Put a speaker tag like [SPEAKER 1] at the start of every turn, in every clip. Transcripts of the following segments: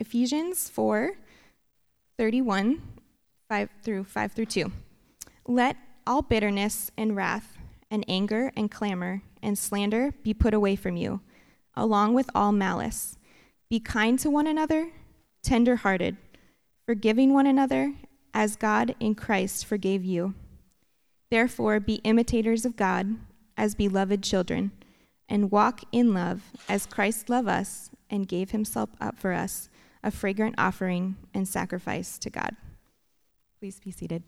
[SPEAKER 1] Ephesians 4 31, 5 through 5 through 2. Let all bitterness and wrath and anger and clamor and slander be put away from you, along with all malice. Be kind to one another, tender hearted, forgiving one another, as God in Christ forgave you. Therefore, be imitators of God as beloved children, and walk in love as Christ loved us and gave himself up for us, a fragrant offering and sacrifice to God. Please be seated.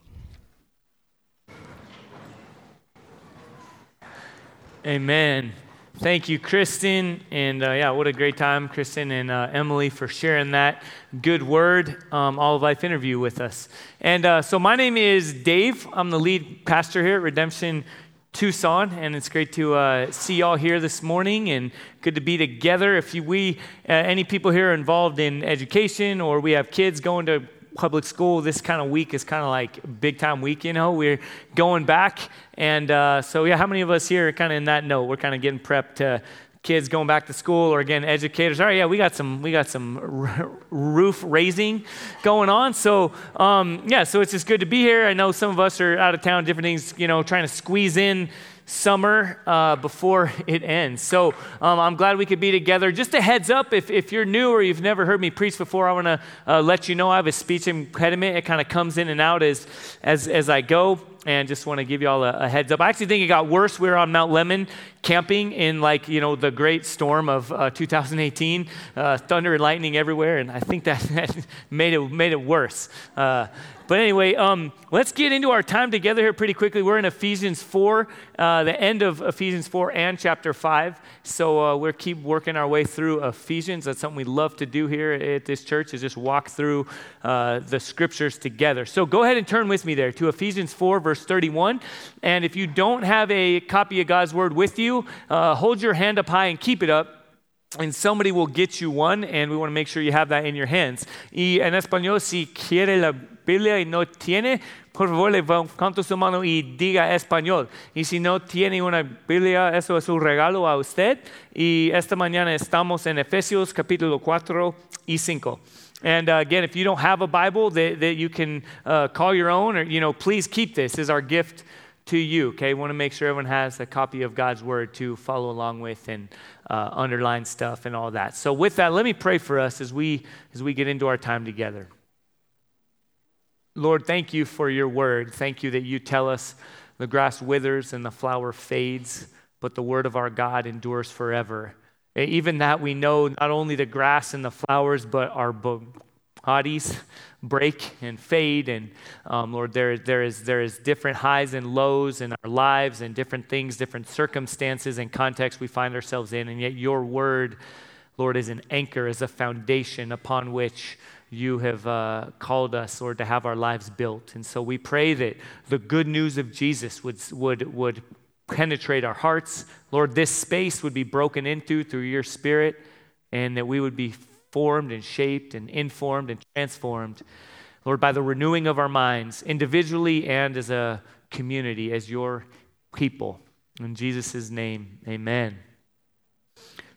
[SPEAKER 2] Amen. Thank you, Kristen. And uh, yeah, what a great time, Kristen and uh, Emily, for sharing that good word, um, all of life interview with us. And uh, so, my name is Dave. I'm the lead pastor here at Redemption Tucson, and it's great to uh, see y'all here this morning and good to be together. If you, we, uh, any people here involved in education or we have kids going to public school, this kind of week is kind of like big time week, you know. We're going back. And uh, so, yeah, how many of us here are kind of in that note? We're kind of getting prepped to kids going back to school or again educators all right yeah we got some we got some r- roof raising going on so um, yeah so it's just good to be here i know some of us are out of town different things you know trying to squeeze in summer uh, before it ends. So um, I'm glad we could be together. Just a heads up if, if you're new or you've never heard me preach before, I want to uh, let you know I have a speech impediment. It kind of comes in and out as, as, as I go. And just want to give you all a, a, heads up. I actually think it got worse. We were on Mount Lemmon camping in like, you know, the great storm of uh, 2018, uh, thunder and lightning everywhere. And I think that, made, it, made it worse. Uh, but anyway, um, let's get into our time together here pretty quickly. We're in Ephesians 4, uh, the end of Ephesians 4 and chapter 5. So uh, we'll keep working our way through Ephesians. That's something we love to do here at this church is just walk through uh, the scriptures together. So go ahead and turn with me there to Ephesians 4, verse 31. And if you don't have a copy of God's word with you, uh, hold your hand up high and keep it up and somebody will get you one, and we want to make sure you have that in your hands. Y en español, si quiere la Biblia y no tiene, por favor, levante su mano y diga español. Y si no tiene una Biblia, eso es un regalo a usted. Y esta mañana estamos en Efesios capítulo 4 y 5. And uh, again, if you don't have a Bible that, that you can uh, call your own, or, you know, please keep this as our gift to you, okay? want to make sure everyone has a copy of God's Word to follow along with and uh, underline stuff and all that. So, with that, let me pray for us as we, as we get into our time together. Lord, thank you for your word. Thank you that you tell us the grass withers and the flower fades, but the word of our God endures forever. Even that we know not only the grass and the flowers, but our bodies break and fade. And um, Lord, there, there, is, there is different highs and lows in our lives and different things, different circumstances and contexts we find ourselves in. And yet, your word, Lord, is an anchor, is a foundation upon which you have uh, called us, Lord, to have our lives built. And so we pray that the good news of Jesus would, would, would penetrate our hearts. Lord, this space would be broken into through your spirit, and that we would be formed and shaped and informed and transformed, Lord, by the renewing of our minds, individually and as a community, as your people. In Jesus' name, amen.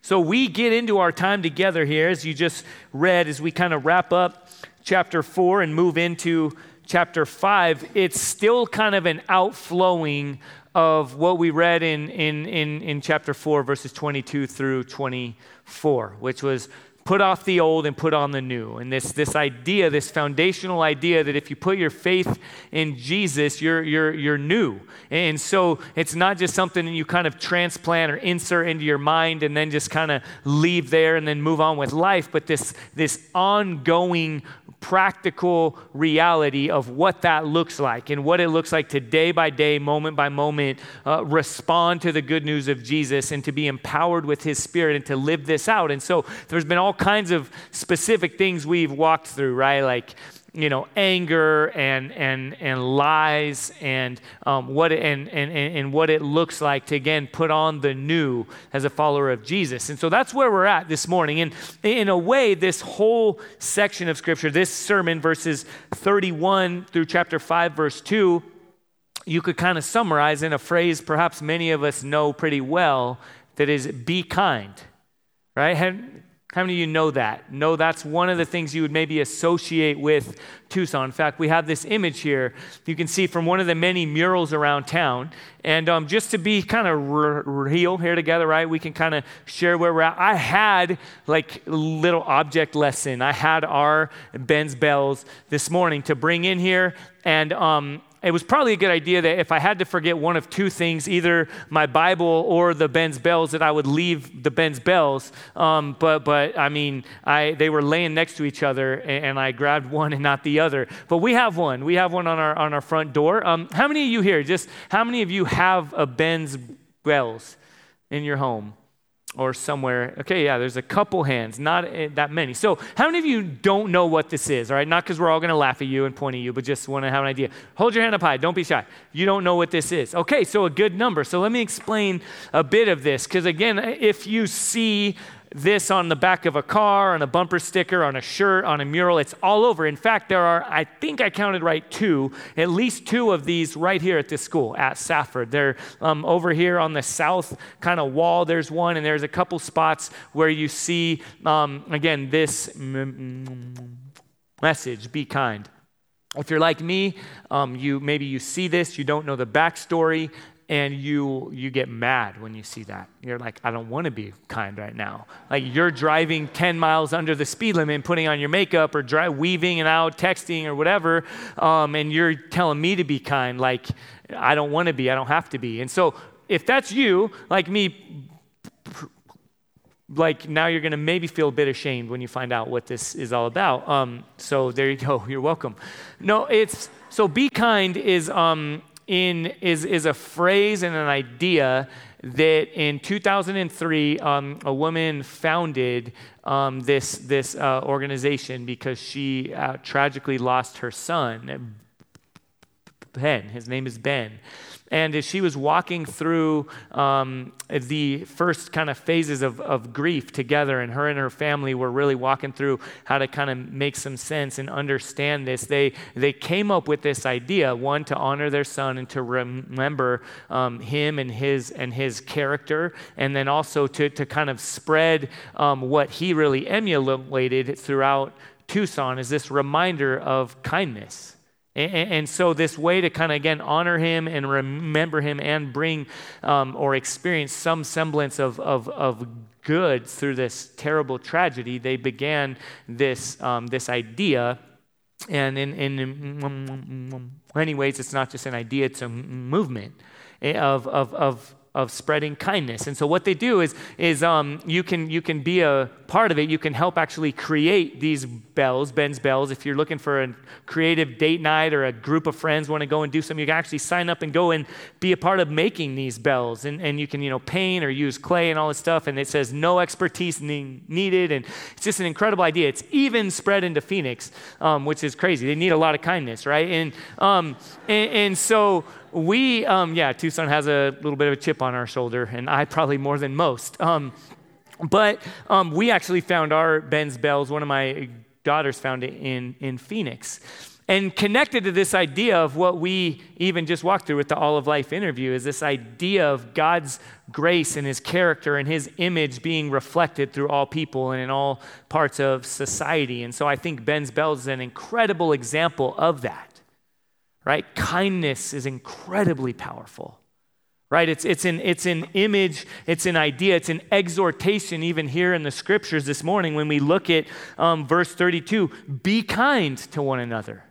[SPEAKER 2] So we get into our time together here, as you just read, as we kind of wrap up chapter 4 and move into chapter 5. It's still kind of an outflowing of what we read in, in, in, in chapter 4, verses 22 through 24, which was put off the old and put on the new. And this, this idea, this foundational idea that if you put your faith in Jesus, you're, you're, you're new. And so it's not just something you kind of transplant or insert into your mind and then just kind of leave there and then move on with life, but this, this ongoing practical reality of what that looks like and what it looks like to day by day, moment by moment, uh, respond to the good news of Jesus and to be empowered with His Spirit and to live this out. And so there's been all kinds of specific things we've walked through, right? Like, you know, anger and, and, and lies and, um, what it, and, and, and what it looks like to, again, put on the new as a follower of Jesus. And so that's where we're at this morning. And in a way, this whole section of Scripture, this sermon, verses 31 through chapter 5, verse 2, you could kind of summarize in a phrase perhaps many of us know pretty well that is be kind, right? How many of you know that? Know that's one of the things you would maybe associate with Tucson. In fact, we have this image here you can see from one of the many murals around town. And um, just to be kind of real here together, right? We can kind of share where we're at. I had like little object lesson. I had our Ben's bells this morning to bring in here, and um, it was probably a good idea that if I had to forget one of two things, either my Bible or the Ben's bells, that I would leave the Ben's bells. Um, but, but I mean, I, they were laying next to each other, and, and, I grabbed one and not the other. But we have one. We have one on our on our front door. Um, how many of you here? Just how many of you have a Ben's bells in your home? Or somewhere. Okay, yeah, there's a couple hands, not eh, that many. So, how many of you don't know what this is? All right, not because we're all going to laugh at you and point at you, but just want to have an idea. Hold your hand up high. Don't be shy. You don't know what this is. Okay, so a good number. So, let me explain a bit of this because, again, if you see this on the back of a car, on a bumper sticker, on a shirt, on a mural. It's all over. In fact, there are, I think I counted right, two, at least two of these right here at this school at Safford. They're um, over here on the south kind of wall. There's one, and there's a couple spots where you see, um, again, this message be kind. If you're like me, um, you maybe you see this, you don't know the backstory and you you get mad when you see that. You're like i don't want to be kind right now. Like you're driving 10 miles under the speed limit putting on your makeup or drive, weaving and out texting or whatever um, and you're telling me to be kind like i don't want to be i don't have to be. And so if that's you like me like now you're to maybe feel a bit ashamed when you find out what this is all about. Um, so there you go you're welcome. No it's so be kind is um, in, is, is a phrase and an idea that in 2003, um, a woman founded um, this, this uh, organization because she uh, tragically lost her son, Ben. His name is Ben. And as she was walking through um, the first kind of phases of, of grief together, and her and her family were really walking through how to kind of make some sense and understand this, they, they came up with this idea one, to honor their son and to remember um, him and his, and his character, and then also to, to kind of spread um, what he really emulated throughout Tucson is this reminder of kindness and, so, this way to kind of again honor him and remember him and bring um, or experience some semblance of, of, of good through this terrible tragedy, they began this, um, this idea. And in, in many ways, it's not just an idea, it's a movement eh, of, of, of of spreading kindness. And so what they do is, is um, you, can, you can be a part of it. You can help actually create these bells, Ben's bells. If you're looking for a creative date night or a group of friends want to go and do something, you can actually sign up and go and be a part of making these bells. And, and you can, you know, paint or use clay and all this stuff. And it says no expertise needed. And it's just an incredible idea. It's even spread into Phoenix, um, which is crazy. They need a lot of kindness, right? And, um, and, and so we, um, yeah, Tucson has a little bit of a chip on our shoulder, and I probably more than most. Um, but um, we actually found our Ben's bells. One of my daughters found it in, in Phoenix. And connected to this idea of what we even just walked through with the All of Life interview is this idea of God's grace and his character and his image being reflected through all people and in all parts of society. And so I think Ben's Bells is an incredible example of that right? Kindness is incredibly powerful, right? It's, it's, an, it's an image, it's an idea, it's an exhortation, even here in the scriptures this morning when we look at um, verse 32 be kind to one another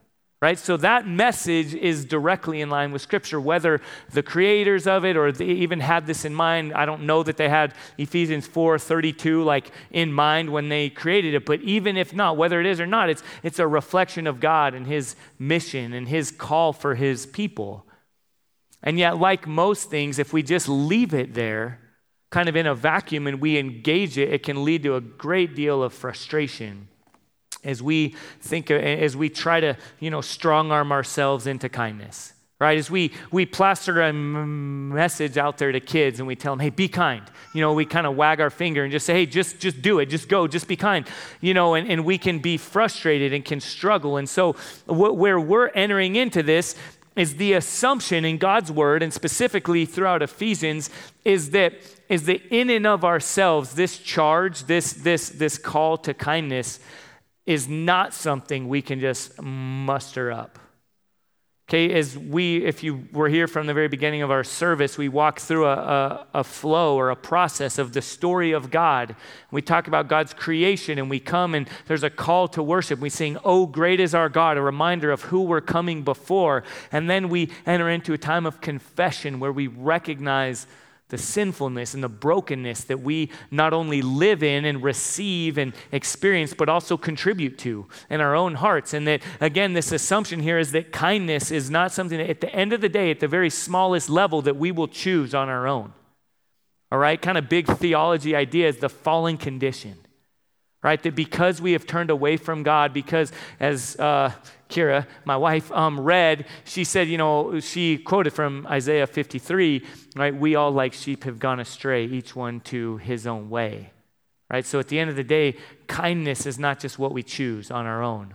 [SPEAKER 2] right? So that message is directly in line with Scripture. Whether the creators of it or they even had this in mind, I don't know that they had Ephesians 4 32 like in mind when they created it. But even if not, whether it is or not, it's, it's a reflection of God and His mission and His call for His people. And yet, like most things, if we just leave it there, kind of in a vacuum, and we engage it, it can lead to a great deal of frustration as we think, as we try to, you know, strong arm ourselves into kindness, right? As we, we plaster a message out there to kids and we tell them, hey, be kind. You know, we kind of wag our finger and just say, hey, just, just do it, just go, just be kind. You know, and, and we can be frustrated and can struggle. And so, where we're entering into this is the assumption in God's word, and specifically throughout Ephesians, is that, is that in and of ourselves, this charge, this, this, this call to kindness, is not something we can just muster up. Okay, as we, if you were here from the very beginning of our service, we walk through a, a, a, flow or a process of the story of God. We talk about God's creation and we come and there's a call to worship. We sing, Oh, great is our God, a reminder of who we're coming before. And then we enter into a time of confession where we recognize the sinfulness and the brokenness that we not only live in and receive and experience, but also contribute to in our own hearts. And that, again, this assumption here is that kindness is not something that, at the end of the day, at the very smallest level, that we will choose on our own. All right? Kind of big theology idea is the fallen condition right? That because we have turned away from God, because as uh, Kira, my wife, um, read, she said, you know, she quoted from Isaiah 53, right? We all like sheep have gone astray, each one to his own way, right? So at the end of the day, kindness is not just what we choose on our own.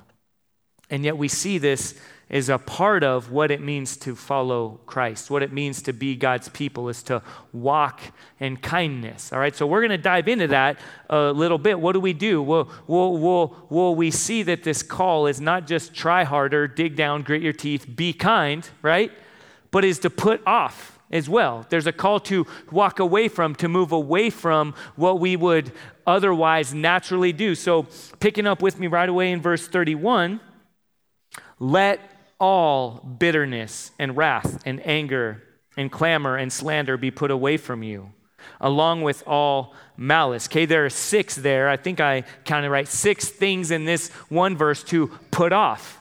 [SPEAKER 2] And yet we see this is a part of what it means to follow Christ. What it means to be God's people is to walk in kindness. All right, so we're going to dive into that a little bit. What do we do? Well, well, well, well, we see that this call is not just try harder, dig down, grit your teeth, be kind, right? But is to put off as well. There's a call to walk away from, to move away from what we would otherwise naturally do. So, picking up with me right away in verse 31, let all bitterness and wrath and anger and clamor and slander be put away from you, along with all malice. Okay, there are six there. I think I counted right. Six things in this one verse to put off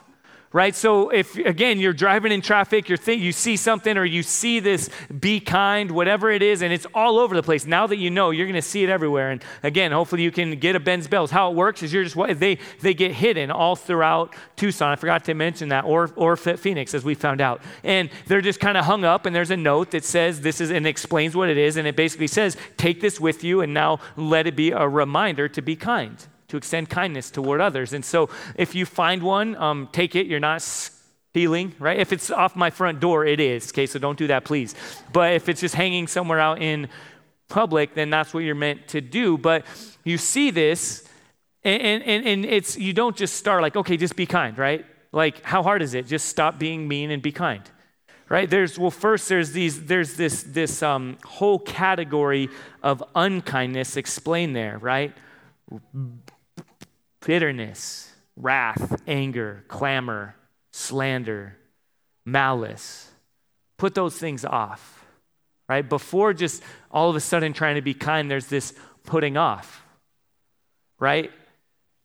[SPEAKER 2] right? So if again you're driving in traffic, you're you see something or you see this be kind, whatever it is, and it's all over the place. Now that you know, you're going to see it everywhere. And again, hopefully you can get a Ben's bells. How it works is you're just they they get hidden all throughout Tucson. I forgot to mention that, or or Phoenix as we found out, and they're just kind of hung up. And there's a note that says this is and explains what it is, and it basically says take this with you and now let it be a reminder to be kind to extend kindness toward others. And so if you find one, um, take it. You're not stealing, right? If it's off my front door, it is. Okay, so don't do that, please. But if it's just hanging somewhere out in public, then that's what you're meant to do. But you see this, and, and, and it's you don't just start like, okay, just be kind, right? Like, how hard is it? Just stop being mean and be kind right there's well first there's these there's this this um, whole category of unkindness explained there right bitterness, wrath, anger, clamor, slander, malice. Put those things off, right? Before just all of a sudden trying to be kind, there's this putting off, right?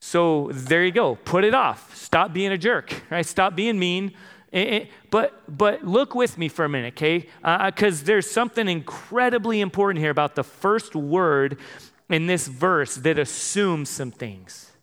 [SPEAKER 2] So there you go. Put it off. Stop being a jerk, right? Stop being mean. Eh, eh, but, but look with me for a minute, okay? Because uh, uh there's something incredibly important here about the first word in this verse that assumes some things.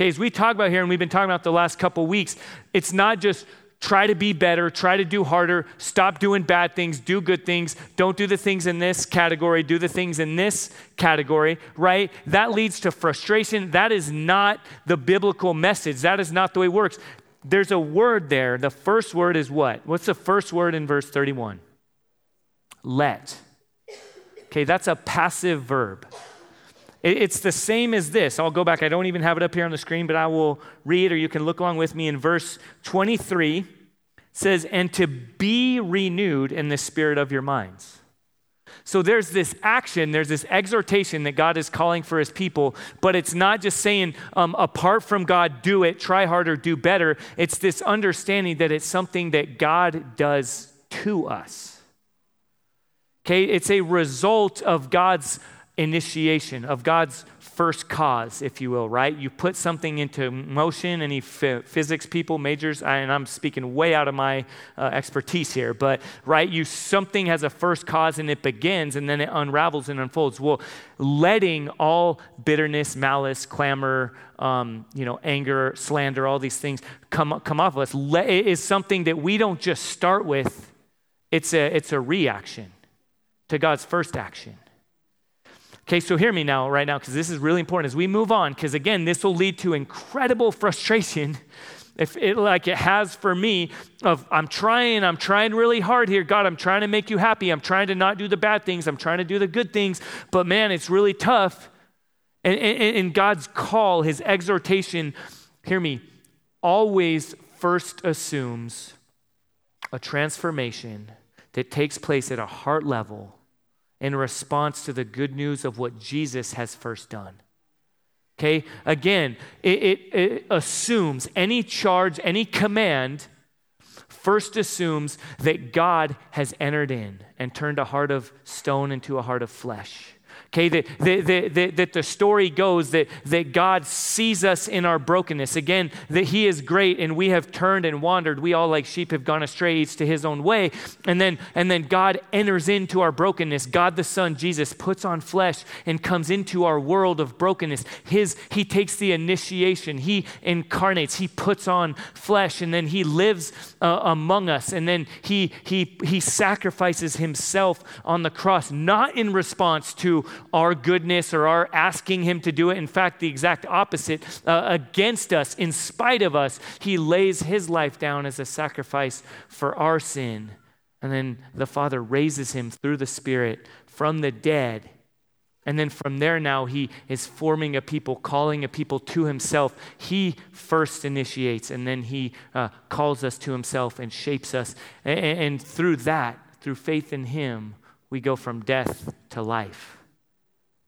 [SPEAKER 2] Okay, as we talk about here, and we've been talking about the last couple weeks, it's not just try to be better, try to do harder, stop doing bad things, do good things, don't do the things in this category, do the things in this category, right? That leads to frustration. That is not the biblical message. That is not the way it works. There's a word there. The first word is what? What's the first word in verse 31? Let. Okay, that's a passive verb. It's the same as this. I'll go back. I don't even have it up here on the screen, but I will read, or you can look along with me in verse 23. says, And to be renewed in the spirit of your minds. So there's this action, there's this exhortation that God is calling for his people, but it's not just saying, um, apart from God, do it, try harder, do better. It's this understanding that it's something that God does to us. Okay, it's a result of God's initiation, of God's first cause, if you will, right? You put something into motion. Any f- physics people, majors, and I'm speaking way out of my uh, expertise here, but right, you something has a first cause and it begins and then it unravels and unfolds. Well, letting all bitterness, malice, clamor, um, you know, anger, slander, all these things come come off of us Le- is something that we don't just start with. It's a it's a reaction to God's first action. Okay, so hear me now, right now, because this is really important as we move on, because again, this will lead to incredible frustration. If it like it has for me of i'm trying i'm trying really hard here. God i'm trying to make you happy. I'm trying to not do the bad things. I'm trying to do the good things. But man it's really tough. And, and, and god's call his exhortation hear me always first assumes a transformation that takes place at a heart level in response to the good news of what jesus has first done Okay, again, it, it, it, assumes any charge, any command, first assumes that God has entered in and turned a heart of stone into a heart of flesh. Okay, that, that, that, that, the story goes that, that God sees us in our brokenness. Again, that He is great and we have turned and wandered. We all, like sheep, have gone astray, each to His own way. And then, and then God enters into our brokenness. God the Son, Jesus, puts on flesh and comes into our world of brokenness. His, he takes the initiation, He incarnates, He puts on flesh, and then He lives uh, among us. And then he, he, he sacrifices Himself on the cross, not in response to our goodness or our asking Him to do it. In fact, the exact opposite. Uh, against us, in spite of us, He lays His life down as a sacrifice for our sin. And then the Father raises Him through the Spirit from the dead. And then from there, now he is forming a people, calling a people to himself. He first initiates, and then he uh, calls us to himself and shapes us. And, and through that, through faith in him, we go from death to life.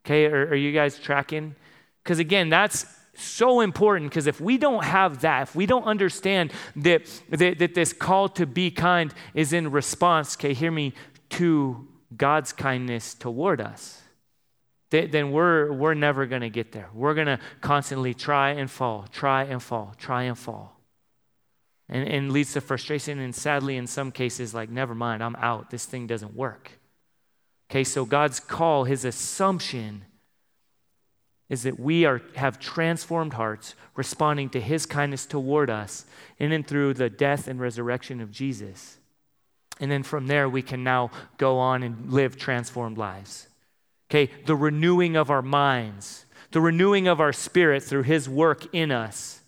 [SPEAKER 2] Okay, are, are you guys tracking? Because again, that's so important because if we don't have that, if we don't understand that, that, that this call to be kind is in response, okay, hear me, to God's kindness toward us, then we're, we're never going to get there. We're going to constantly try and fall, try and fall, try and fall. And, and leads to frustration, and sadly, in some cases, like, never mind, I'm out. This thing doesn't work. Okay, so God's call, his assumption is that we are, have transformed hearts responding to his kindness toward us in and through the death and resurrection of Jesus. And then from there, we can now go on and live transformed lives. Okay, the renewing of our minds, the renewing of our spirit through his work in us.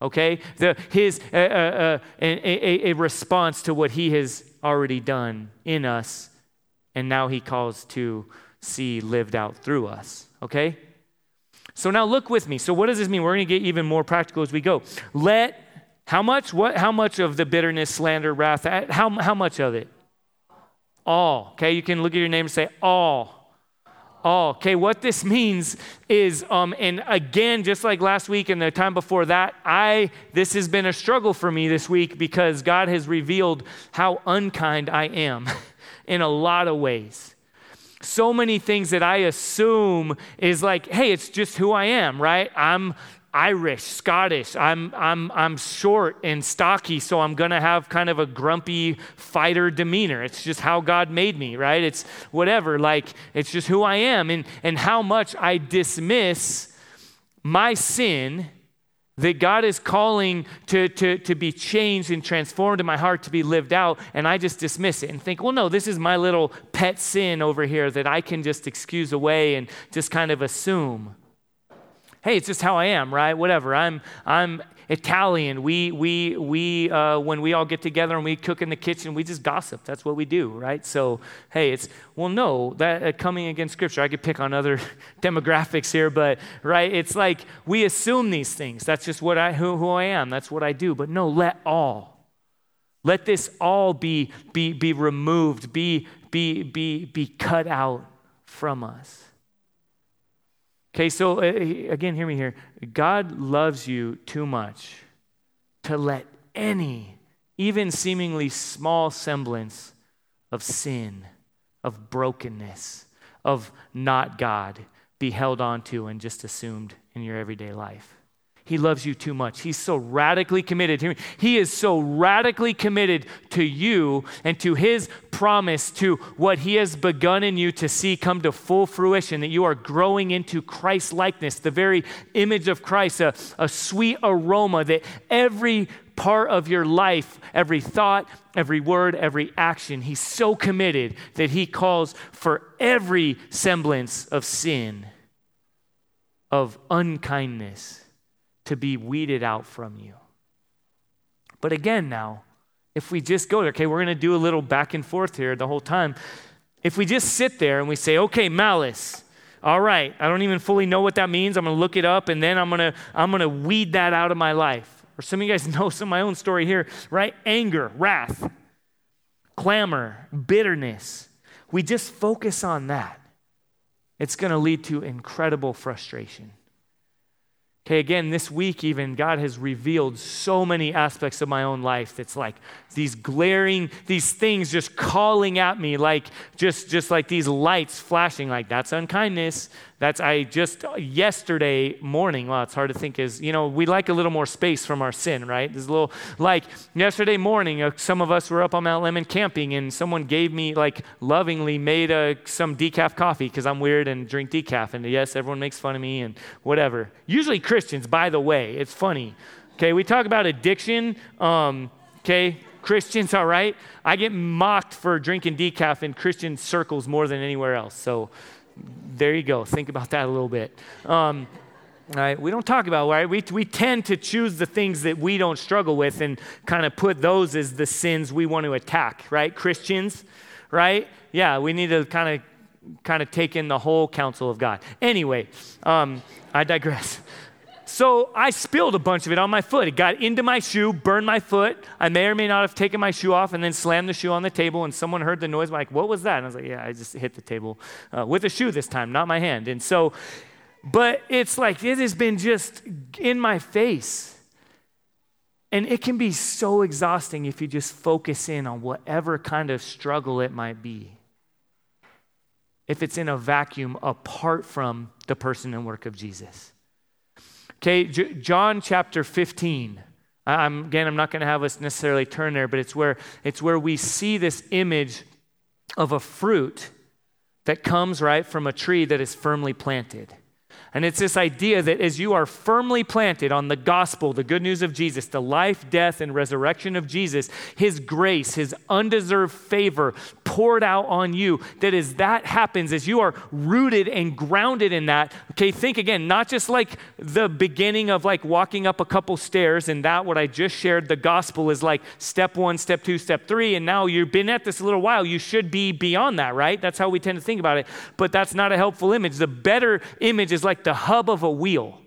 [SPEAKER 2] Okay, the, his, uh, uh, uh, a, a, a response to what he has already done in us and now he calls to see lived out through us. Okay? So now look with me. So what does this mean? We're going to get even more practical as we go. Let how much what how much of the bitterness, slander, wrath, how how much of it? All. Okay? You can look at your name and say all. All. Okay, what this means is, um, and again, just like last week and the time before that, I this has been a struggle for me this week because God has revealed how unkind I am. in a lot of ways. So many things that I assume is like, hey, it's just who I am, right? I'm Irish, Scottish. I'm, I'm, I'm short and stocky, so I'm going to have kind of a grumpy fighter demeanor. It's just how God made me, right? It's whatever. Like, it's just who I am. And, and how much I dismiss my sin that God is calling to, to, to be changed and transformed in my heart to be lived out, and I just dismiss it and think, well, no, this is my little pet sin over here that I can just excuse away and just kind of assume. Hey, it's just how I am, right? Whatever. I'm, I'm Italian. We, we, we uh, when we all get together and we cook in the kitchen, we just gossip. That's what we do, right? So, hey, it's, well, no, that uh, coming against Scripture, I could pick on other demographics here, but, right, it's like we assume these things. That's just what I, who, who I am. That's what I do. But no, let all. Let this all be, be, be removed, be, be, be, be cut out from us. Okay, so uh, again, hear me here. God loves you too much to let any, even seemingly small semblance of sin, of brokenness, of not God be held onto and just assumed in your everyday life. He loves you too much. He's so radically committed. He is so radically committed to you and to his promise to what he has begun in you to see come to full fruition, that you are growing into Christ likeness, the very image of Christ, a, a sweet aroma that every part of your life, every thought, every word, every action, he's so committed that he calls for every semblance of sin, of unkindness to be weeded out from you. But again, now, if we just go there, okay, we're going to do a little back and forth here the whole time. If we just sit there and we say, okay, malice, all right, I don't even fully know what that means. I'm going to look it up and then I'm going to I'm going to weed that out of my life. Or some of you guys know some of my own story here, right? Anger, wrath, clamor, bitterness. We just focus on that. It's going to lead to incredible frustration. Okay, again, this week, even God has revealed so many aspects of my own life that's like these glaring, these things just calling at me, like just, just like these lights flashing, like that's unkindness, that's, I just, yesterday morning, well, it's hard to think is, you know, we like a little more space from our sin, right? There's a little, like, yesterday morning, uh, some of us were up on Mount Lemmon camping, and someone gave me, like, lovingly made uh, some decaf coffee because I'm weird and drink decaf. And yes, everyone makes fun of me and whatever. Usually Christians, by the way, it's funny. Okay, we talk about addiction. Um, okay, Christians, all right? I get mocked for drinking decaf in Christian circles more than anywhere else. So, there you go. Think about that a little bit. Um, right? We don't talk about, right? We, we tend to choose the things that we don't struggle with and kind of put those as the sins we want to attack, right? Christians, right? Yeah, we need to kind of kind of take in the whole counsel of God. Anyway, um, I digress. So I spilled a bunch of it on my foot. It got into my shoe, burned my foot. I may or may not have taken my shoe off and then slammed the shoe on the table. And someone heard the noise. I'm like, what was that? And I was like, yeah, I just hit the table uh, with a shoe this time, not my hand. And so, but it's like it has been just in my face. And it can be so exhausting if you just focus in on whatever kind of struggle it might be. If it's in a vacuum apart from the person and work of Jesus. Okay, J- John chapter 15. I'm, again, I'm not going to have us necessarily turn there, but it's where, it's where we see this image of a fruit that comes right from a tree that is firmly planted. And it's this idea that as you are firmly planted on the gospel, the good news of Jesus, the life, death, and resurrection of Jesus, his grace, his undeserved favor poured out on you, that as that happens, as you are rooted and grounded in that, okay, think again, not just like the beginning of like walking up a couple stairs and that what I just shared, the gospel is like step one, step two, step three, and now you've been at this a little while, you should be beyond that, right? That's how we tend to think about it. But that's not a helpful image. The better image is like the hub of a wheel.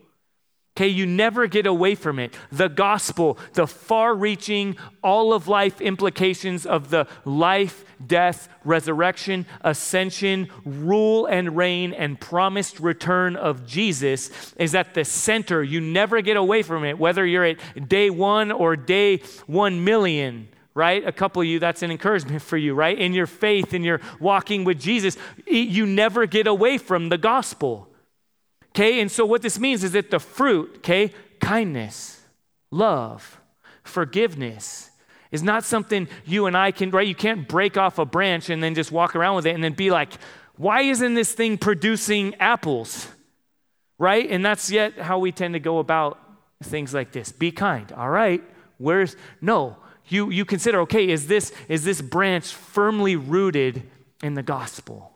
[SPEAKER 2] Okay, you never get away from it. The gospel, the far reaching, all of life implications of the life, death, resurrection, ascension, rule and reign, and promised return of Jesus is at the center. You never get away from it, whether you're at day one or day one million right? A couple of you, that's an encouragement for you, right? In your faith, in your walking with Jesus, you never get away from the gospel. Okay, and so what this means is that the fruit, okay, kindness, love, forgiveness, is not something you and I can, right? You can't break off a branch and then just walk around with it and then be like, why isn't this thing producing apples? Right? And that's yet how we tend to go about things like this. Be kind. All right. Where's no, you you consider, okay, is this is this branch firmly rooted in the gospel?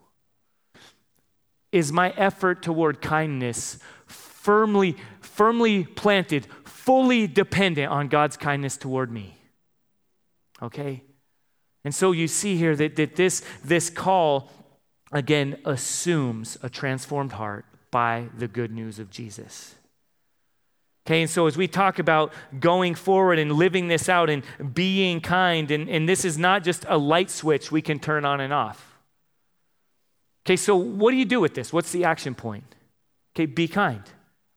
[SPEAKER 2] Is my effort toward kindness firmly, firmly planted, fully dependent on God's kindness toward me? Okay? And so you see here that, that this, this call, again, assumes a transformed heart by the good news of Jesus. Okay, and so as we talk about going forward and living this out and being kind, and, and this is not just a light switch we can turn on and off. Okay, so what do you do with this? What's the action point? Okay, be kind.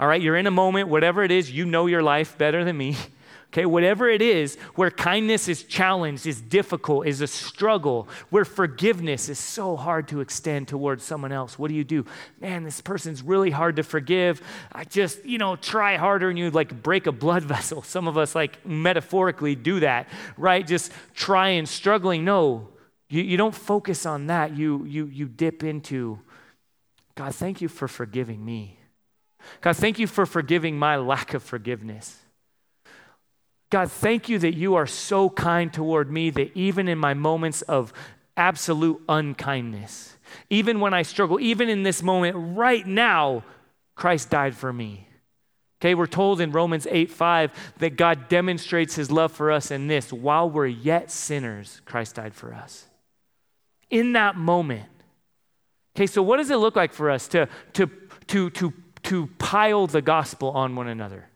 [SPEAKER 2] All right, you're in a moment, whatever it is, you know your life better than me. Okay, whatever it is, where kindness is challenged, is difficult, is a struggle, where forgiveness is so hard to extend towards someone else, what do you do? Man, this person's really hard to forgive. I just, you know, try harder and you like break a blood vessel. Some of us, like, metaphorically do that, right? Just try and struggling. No, you, you don't focus on that. You, you, you dip into, God, thank you for forgiving me. God, thank you for forgiving my lack of forgiveness. God, thank you that you are so kind toward me that even in my moments of absolute unkindness, even when I struggle, even in this moment right now, Christ died for me. Okay, we're told in Romans 8 5 that God demonstrates his love for us in this while we're yet sinners, Christ died for us. In that moment. Okay, so what does it look like for us to, to, to, to, to pile the gospel on one another?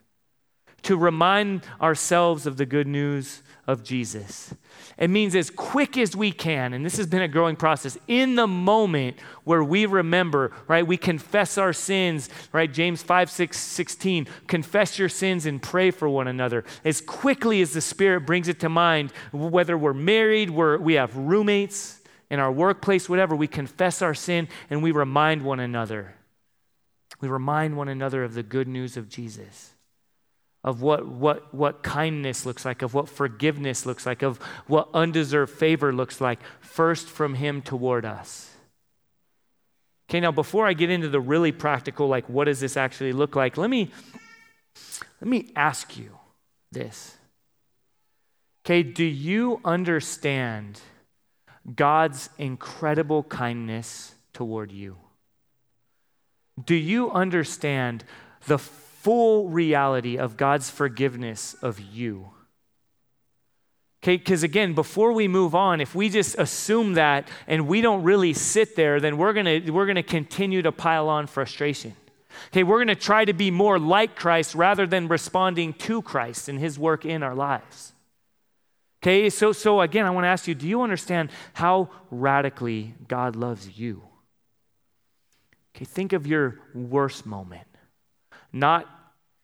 [SPEAKER 2] To remind ourselves of the good news of Jesus. It means as quick as we can, and this has been a growing process, in the moment where we remember, right, we confess our sins, right? James 5, 6, 16, confess your sins and pray for one another. As quickly as the Spirit brings it to mind, whether we're married, we're, we have roommates in our workplace, whatever, we confess our sin and we remind one another. We remind one another of the good news of Jesus of what, what, what kindness looks like, of what forgiveness looks like, of what undeserved favor looks like, first from Him toward us. Okay, now before I get into the really practical, like what does this actually look like, let me, let me ask you this. Okay, do you understand God's incredible kindness toward you? Do you understand the full reality of God's forgiveness of you. Okay, because again, before we move on, if we just assume that and we don't really sit there, then we're gonna we're gonna continue to pile on frustration. Okay, we're gonna try to be more like Christ rather than responding to Christ and his work in our lives. Okay, so so again, I want to ask you, do you understand how radically God loves you? Okay, think of your worst moment. Not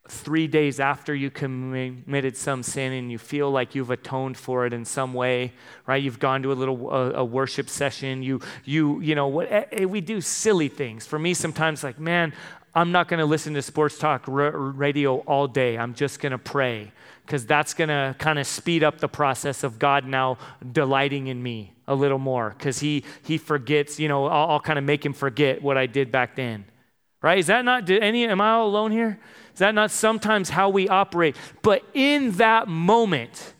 [SPEAKER 2] three days after you committed some sin and you feel like you've atoned for it in some way right you've gone to a little uh, a worship session you you you know what eh, eh, we do silly things for me sometimes like man i'm not going to listen to sports talk radio all day. I'm just going to pray because that's going to kind of speed up the process of god now delighting in me a little more because he he forgets you know I'll, I'll kind of make him forget what i did back then. Right? Is that not any am i all alone here? Is that not sometimes how we operate? But in that moment,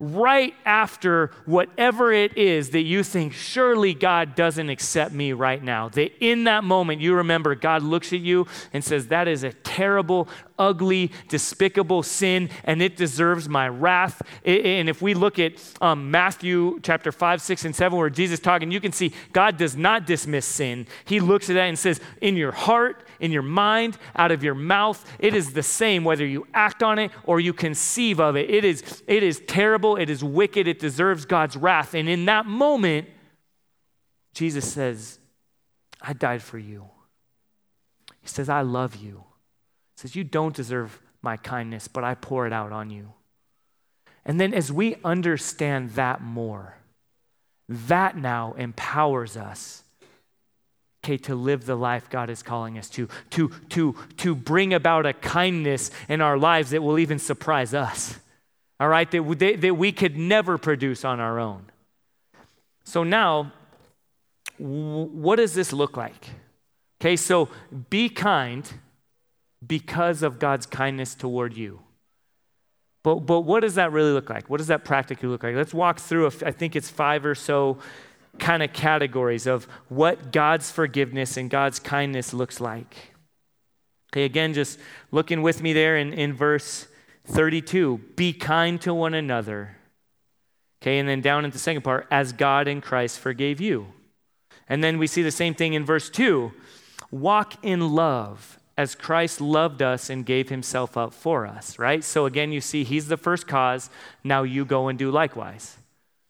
[SPEAKER 2] right after whatever it is that you think, surely God doesn't accept me right now, that in that moment you remember God looks at you and says, That is a terrible, ugly, despicable sin, and it deserves my wrath. And if we look at um, Matthew chapter 5, 6, and 7, where Jesus talking, you can see God does not dismiss sin. He looks at that and says, In your heart, in your mind, out of your mouth, it is the same whether you act on it or you conceive of it. It is, it is terrible, it is wicked, it deserves God's wrath. And in that moment, Jesus says, I died for you. He says, I love you He says, You don't deserve my kindness, but I pour it out on you. And then as we understand that more, that now empowers us okay, to live the life God is calling us to, to, to, to bring about a kindness in our lives that will even surprise us, all right, that, we, that we could never produce on our own. So now, what does this look like? Okay, so be kind because of God's kindness toward you. But, but what does that really look like? What does that practically look like? Let's walk through, a, I think it's five or so kind of categories of what God's forgiveness and God's kindness looks like. Okay, again, just looking with me there in, in verse 32 be kind to one another. Okay, and then down in the second part, as God in Christ forgave you. And then we see the same thing in verse 2 walk in love as Christ loved us and gave himself up for us, right? So again, you see, he's the first cause. Now you go and do likewise.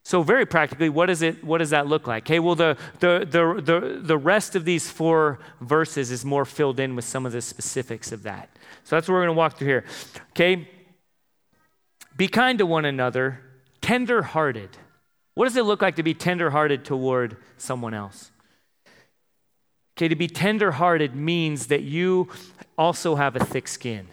[SPEAKER 2] So very practically, what does it what does that look like? Okay, well the the the the, the rest of these four verses is more filled in with some of the specifics of that. So that's what we're going to walk through here. Okay? Be kind to one another, tender-hearted. What does it look like to be tender-hearted toward someone else? Okay, to be tenderhearted means that you also have a thick skin.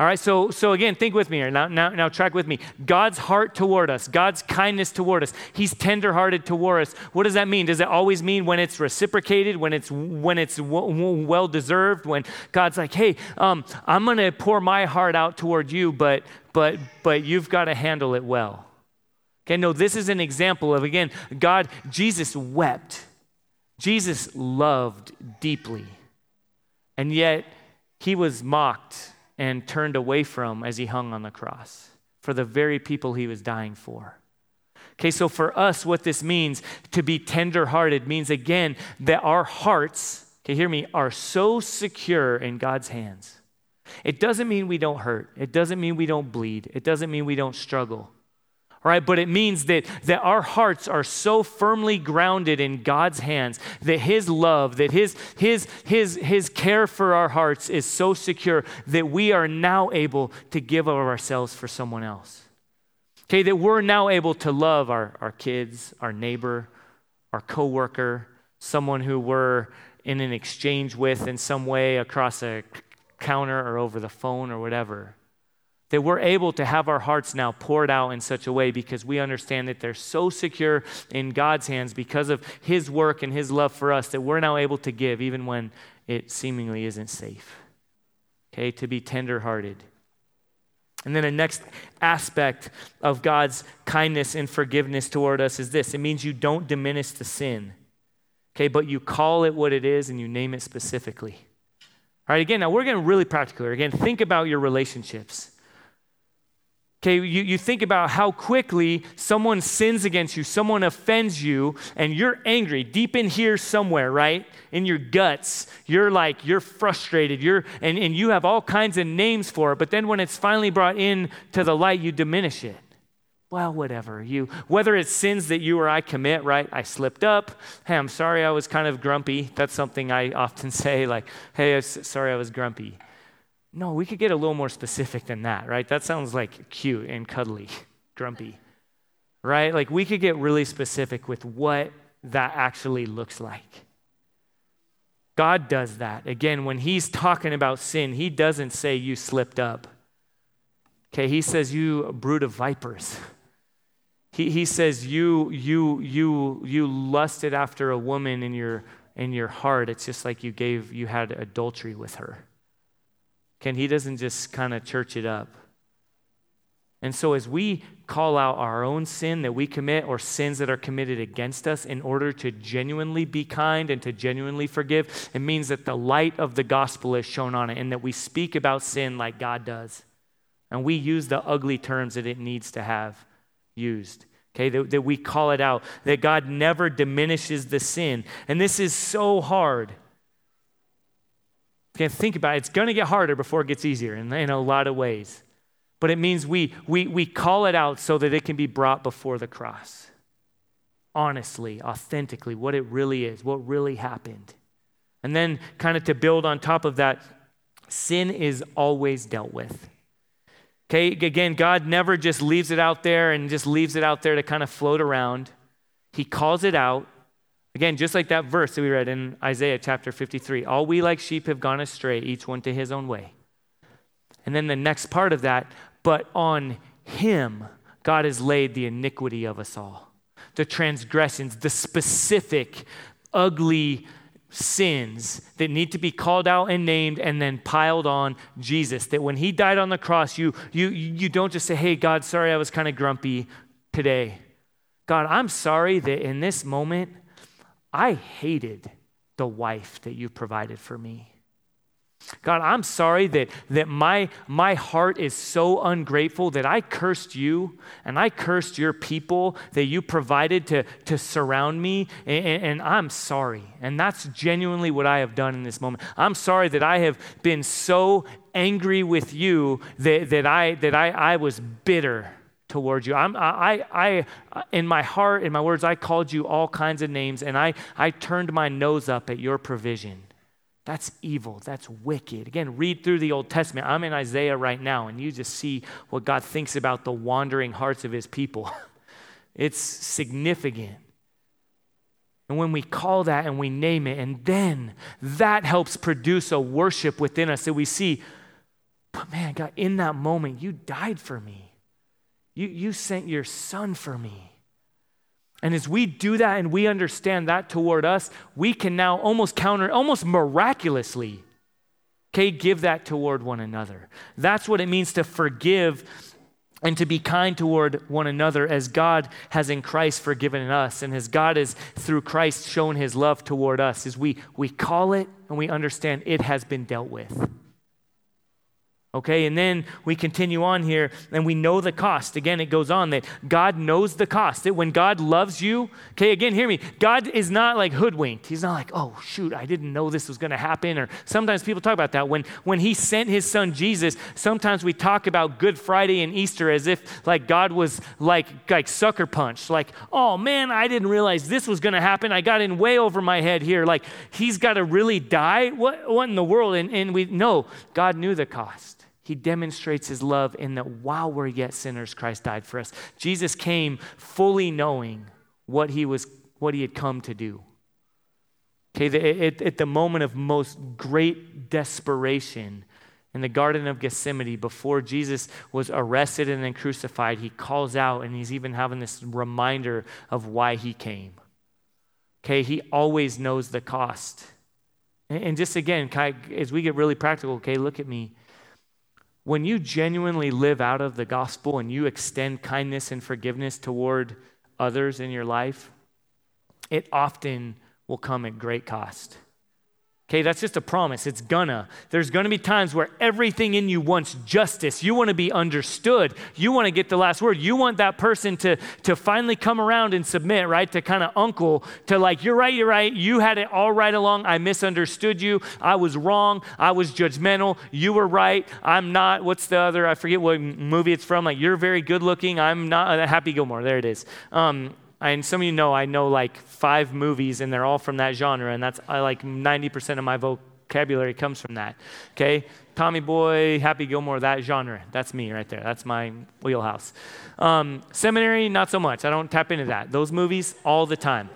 [SPEAKER 2] All right, so, so again, think with me here. Now, now, now, track with me. God's heart toward us, God's kindness toward us. He's tenderhearted toward us. What does that mean? Does it always mean when it's reciprocated, when it's when it's w- well deserved, when God's like, "Hey, um, I'm going to pour my heart out toward you, but but but you've got to handle it well." Okay, no, this is an example of again, God, Jesus wept Jesus loved deeply, and yet he was mocked and turned away from as he hung on the cross for the very people he was dying for. Okay, so for us, what this means to be tenderhearted means again that our hearts, okay, hear me, are so secure in God's hands. It doesn't mean we don't hurt, it doesn't mean we don't bleed, it doesn't mean we don't struggle right? But it means that, that our hearts are so firmly grounded in God's hands that His love, that His, His, His, His care for our hearts is so secure that we are now able to give of ourselves for someone else. Okay, that we're now able to love our, our kids, our neighbor, our coworker, someone who we're in an exchange with in some way across a counter or over the phone or whatever. That we're able to have our hearts now poured out in such a way because we understand that they're so secure in God's hands because of His work and His love for us that we're now able to give even when it seemingly isn't safe. Okay, to be tenderhearted. And then the next aspect of God's kindness and forgiveness toward us is this it means you don't diminish the sin, okay, but you call it what it is and you name it specifically. All right, again, now we're getting really practical here. Again, think about your relationships. Okay, you, you think about how quickly someone sins against you, someone offends you, and you're angry deep in here somewhere, right? In your guts. You're like, you're frustrated, you're, and, and you have all kinds of names for it, but then when it's finally brought in to the light, you diminish it. Well, whatever. You whether it's sins that you or I commit, right? I slipped up. Hey, I'm sorry I was kind of grumpy. That's something I often say, like, hey, sorry I was grumpy. No, we could get a little more specific than that, right? That sounds like cute and cuddly, grumpy, right? Like we could get really specific with what that actually looks like. God does that. Again, when he's talking about sin, he doesn't say you slipped up. Okay, he says you brood of vipers. He, he says you you you you lusted after a woman in your in your heart. It's just like you gave you had adultery with her. Ken, he doesn't just kind of church it up. And so, as we call out our own sin that we commit or sins that are committed against us in order to genuinely be kind and to genuinely forgive, it means that the light of the gospel is shown on it and that we speak about sin like God does. And we use the ugly terms that it needs to have used. Okay, that, that we call it out, that God never diminishes the sin. And this is so hard can think about it, it's going to get harder before it gets easier in, in a lot of ways. But it means we, we, we call it out so that it can be brought before the cross. Honestly, authentically, what it really is, what really happened. And then, kind of to build on top of that, sin is always dealt with. Okay, again, God never just leaves it out there and just leaves it out there to kind of float around. He calls it out, Again, just like that verse that we read in Isaiah chapter 53 all we like sheep have gone astray, each one to his own way. And then the next part of that, but on him God has laid the iniquity of us all, the transgressions, the specific, ugly sins that need to be called out and named and then piled on Jesus. That when he died on the cross, you, you, you don't just say, hey, God, sorry I was kind of grumpy today. God, I'm sorry that in this moment, I hated the wife that you provided for me. God, I'm sorry that, that my, my heart is so ungrateful that I cursed you and I cursed your people that you provided to, to surround me, and, and I'm sorry. And that's genuinely what I have done in this moment. I'm sorry that I have been so angry with you that, that, I, that I, I was bitter towards you. I'm, I, I, in my heart, in my words, I called you all kinds of names and I, I turned my nose up at your provision. That's evil. That's wicked. Again, read through the Old Testament. I'm in Isaiah right now, and you just see what God thinks about the wandering hearts of his people. it's significant. And when we call that and we name it, and then that helps produce a worship within us that we see, but man, God, in that moment, you died for me. You, you sent your son for me. And as we do that and we understand that toward us, we can now almost counter, almost miraculously, okay, give that toward one another. That's what it means to forgive and to be kind toward one another as God has in Christ forgiven us and as God has through Christ shown his love toward us as we, we call it and we understand it has been dealt with. Okay, and then we continue on here and we know the cost. Again, it goes on that God knows the cost. That when God loves you, okay, again, hear me. God is not like hoodwinked. He's not like, oh, shoot, I didn't know this was going to happen. Or sometimes people talk about that. When, when He sent His Son Jesus, sometimes we talk about Good Friday and Easter as if like God was like, like sucker punched. Like, oh man, I didn't realize this was going to happen. I got in way over my head here. Like, He's got to really die? What, what in the world? And, and we know God knew the cost he demonstrates his love in that while we're yet sinners, Christ died for us. Jesus came fully knowing what he was, what he had come to do. Okay, the, at, at the moment of most great desperation in the Garden of Gethsemane, before Jesus was arrested and then crucified, he calls out and he's even having this reminder of why he came. Okay, he always knows the cost. And, and just again, as we get really practical, okay, look at me when you genuinely live out of the gospel and you extend kindness and forgiveness toward others in your life, it often will come at great cost. Okay, that's just a promise. It's gonna. There's gonna be times where everything in you wants justice. You wanna be understood. You wanna get the last word. You want that person to, to finally come around and submit, right? To kind of uncle, to like, you're right, you're right. You had it all right along. I misunderstood you. I was wrong. I was judgmental. You were right. I'm not. What's the other? I forget what movie it's from. Like, you're very good looking. I'm not. Uh, Happy Gilmore. There it is. Um, and some of you know I know like five movies and they're all from that genre, and that's I like 90% of my vocabulary comes from that. Okay? Tommy Boy, Happy Gilmore, that genre. That's me right there. That's my wheelhouse. Um, seminary, not so much. I don't tap into that. Those movies, all the time.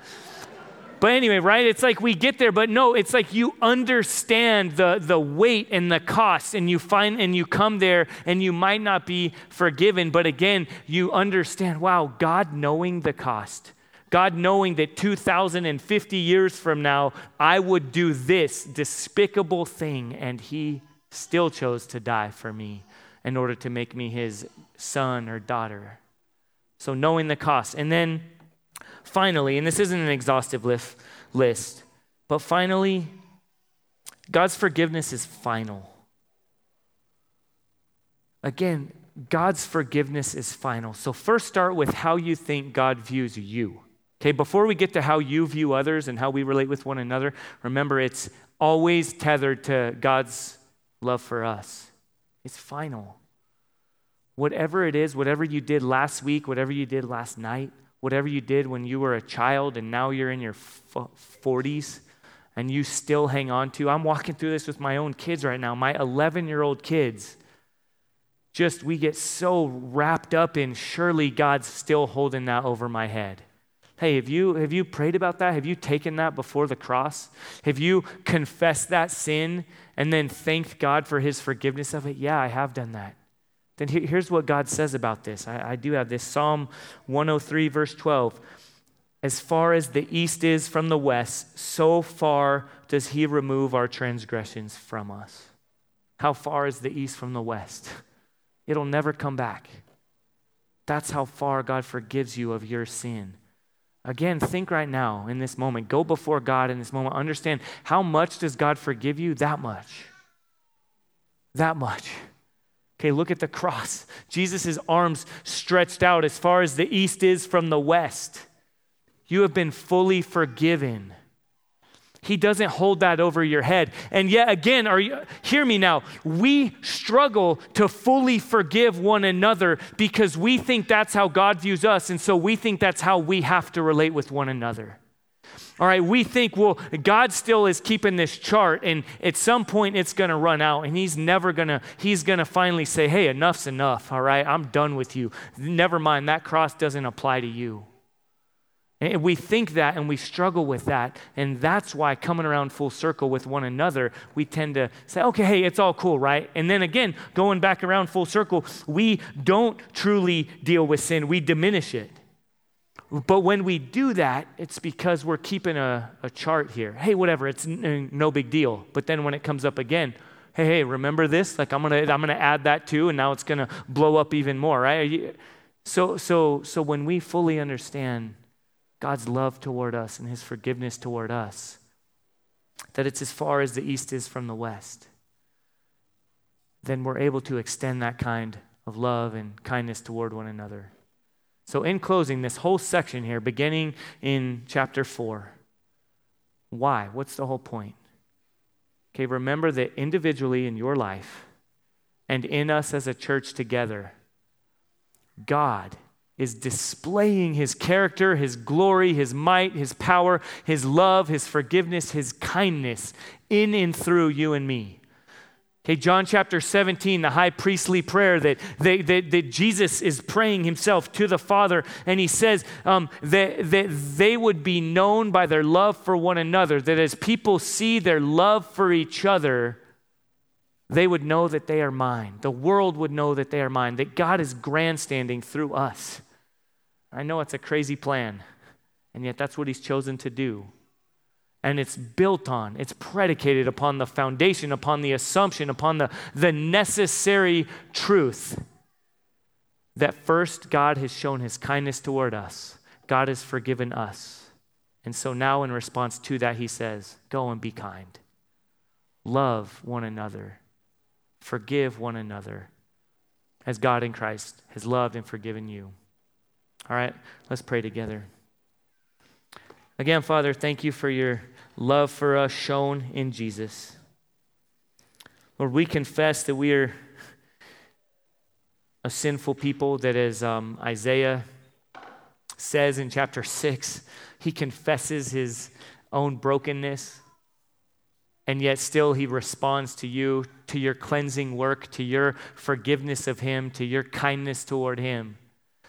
[SPEAKER 2] But anyway, right? It's like we get there, but no, it's like you understand the, the weight and the cost, and you find and you come there and you might not be forgiven. But again, you understand, wow, God knowing the cost. God knowing that 2,050 years from now, I would do this despicable thing, and He still chose to die for me in order to make me His son or daughter. So, knowing the cost. And then finally, and this isn't an exhaustive list, list but finally, God's forgiveness is final. Again, God's forgiveness is final. So, first start with how you think God views you. Okay, before we get to how you view others and how we relate with one another, remember it's always tethered to God's love for us. It's final. Whatever it is, whatever you did last week, whatever you did last night, whatever you did when you were a child and now you're in your 40s and you still hang on to. I'm walking through this with my own kids right now, my 11 year old kids. Just, we get so wrapped up in surely God's still holding that over my head. Hey, have you, have you prayed about that? Have you taken that before the cross? Have you confessed that sin and then thanked God for his forgiveness of it? Yeah, I have done that then here's what God says about this. I, I do have this Psalm 103, verse 12. As far as the east is from the west, so far does he remove our transgressions from us. How far is the east from the west? It'll never come back. That's how far God forgives you of your sin. Again, think right now in this moment. Go before God in this moment. Understand how much does God forgive you? That much. That much. Okay, look at the cross. Jesus' arms stretched out as far as the east is from the west. You have been fully forgiven. He doesn't hold that over your head. And yet again, are you hear me now. We struggle to fully forgive one another because we think that's how God views us and so we think that's how we have to relate with one another. All right, we think, well, God still is keeping this chart, and at some point it's going to run out, and He's never going to, He's going to finally say, hey, enough's enough, all right? I'm done with you. Never mind, that cross doesn't apply to you. And we think that and we struggle with that. And that's why coming around full circle with one another, we tend to say, okay, hey, it's all cool, right? And then again, going back around full circle, we don't truly deal with sin, we diminish it. But when we do that, it's because we're keeping a, a chart here. Hey, whatever, it's n- no big deal. But then when it comes up again, hey, hey, remember this? Like I'm gonna I'm gonna add that too, and now it's gonna blow up even more, right? So so so when we fully understand God's love toward us and His forgiveness toward us, that it's as far as the east is from the west, then we're able to extend that kind of love and kindness toward one another. So, in closing, this whole section here, beginning in chapter 4, why? What's the whole point? Okay, remember that individually in your life and in us as a church together, God is displaying his character, his glory, his might, his power, his love, his forgiveness, his kindness in and through you and me. Okay, John chapter 17, the high priestly prayer that, they, that, that Jesus is praying himself to the Father, and he says um, that, that they would be known by their love for one another, that as people see their love for each other, they would know that they are mine. The world would know that they are mine, that God is grandstanding through us. I know it's a crazy plan, and yet that's what He's chosen to do. And it's built on, it's predicated upon the foundation, upon the assumption, upon the, the necessary truth that first God has shown His kindness toward us, God has forgiven us. And so now, in response to that, He says, Go and be kind, love one another, forgive one another, as God in Christ has loved and forgiven you. All right, let's pray together. Again, Father, thank you for your love for us shown in Jesus. Lord, we confess that we are a sinful people, that as um, Isaiah says in chapter 6, he confesses his own brokenness, and yet still he responds to you, to your cleansing work, to your forgiveness of him, to your kindness toward him.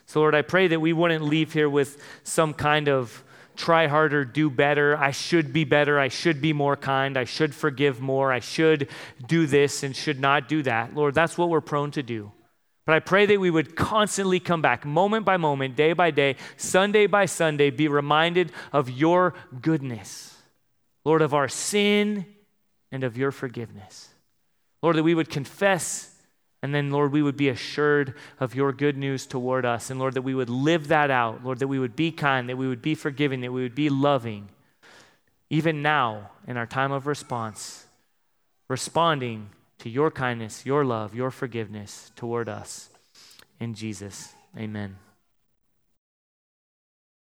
[SPEAKER 2] So, Lord, I pray that we wouldn't leave here with some kind of try harder, do better. I should be better. I should be more kind. I should forgive more. I should do this and should not do that. Lord, that's what we're prone to do. But I pray that we would constantly come back, moment by moment, day by day, Sunday by Sunday, be reminded of your goodness, Lord, of our sin and of your forgiveness. Lord, that we would confess and then, Lord, we would be assured of your good news toward us. And Lord, that we would live that out. Lord, that we would be kind, that we would be forgiving, that we would be loving. Even now, in our time of response, responding to your kindness, your love, your forgiveness toward us. In Jesus, amen.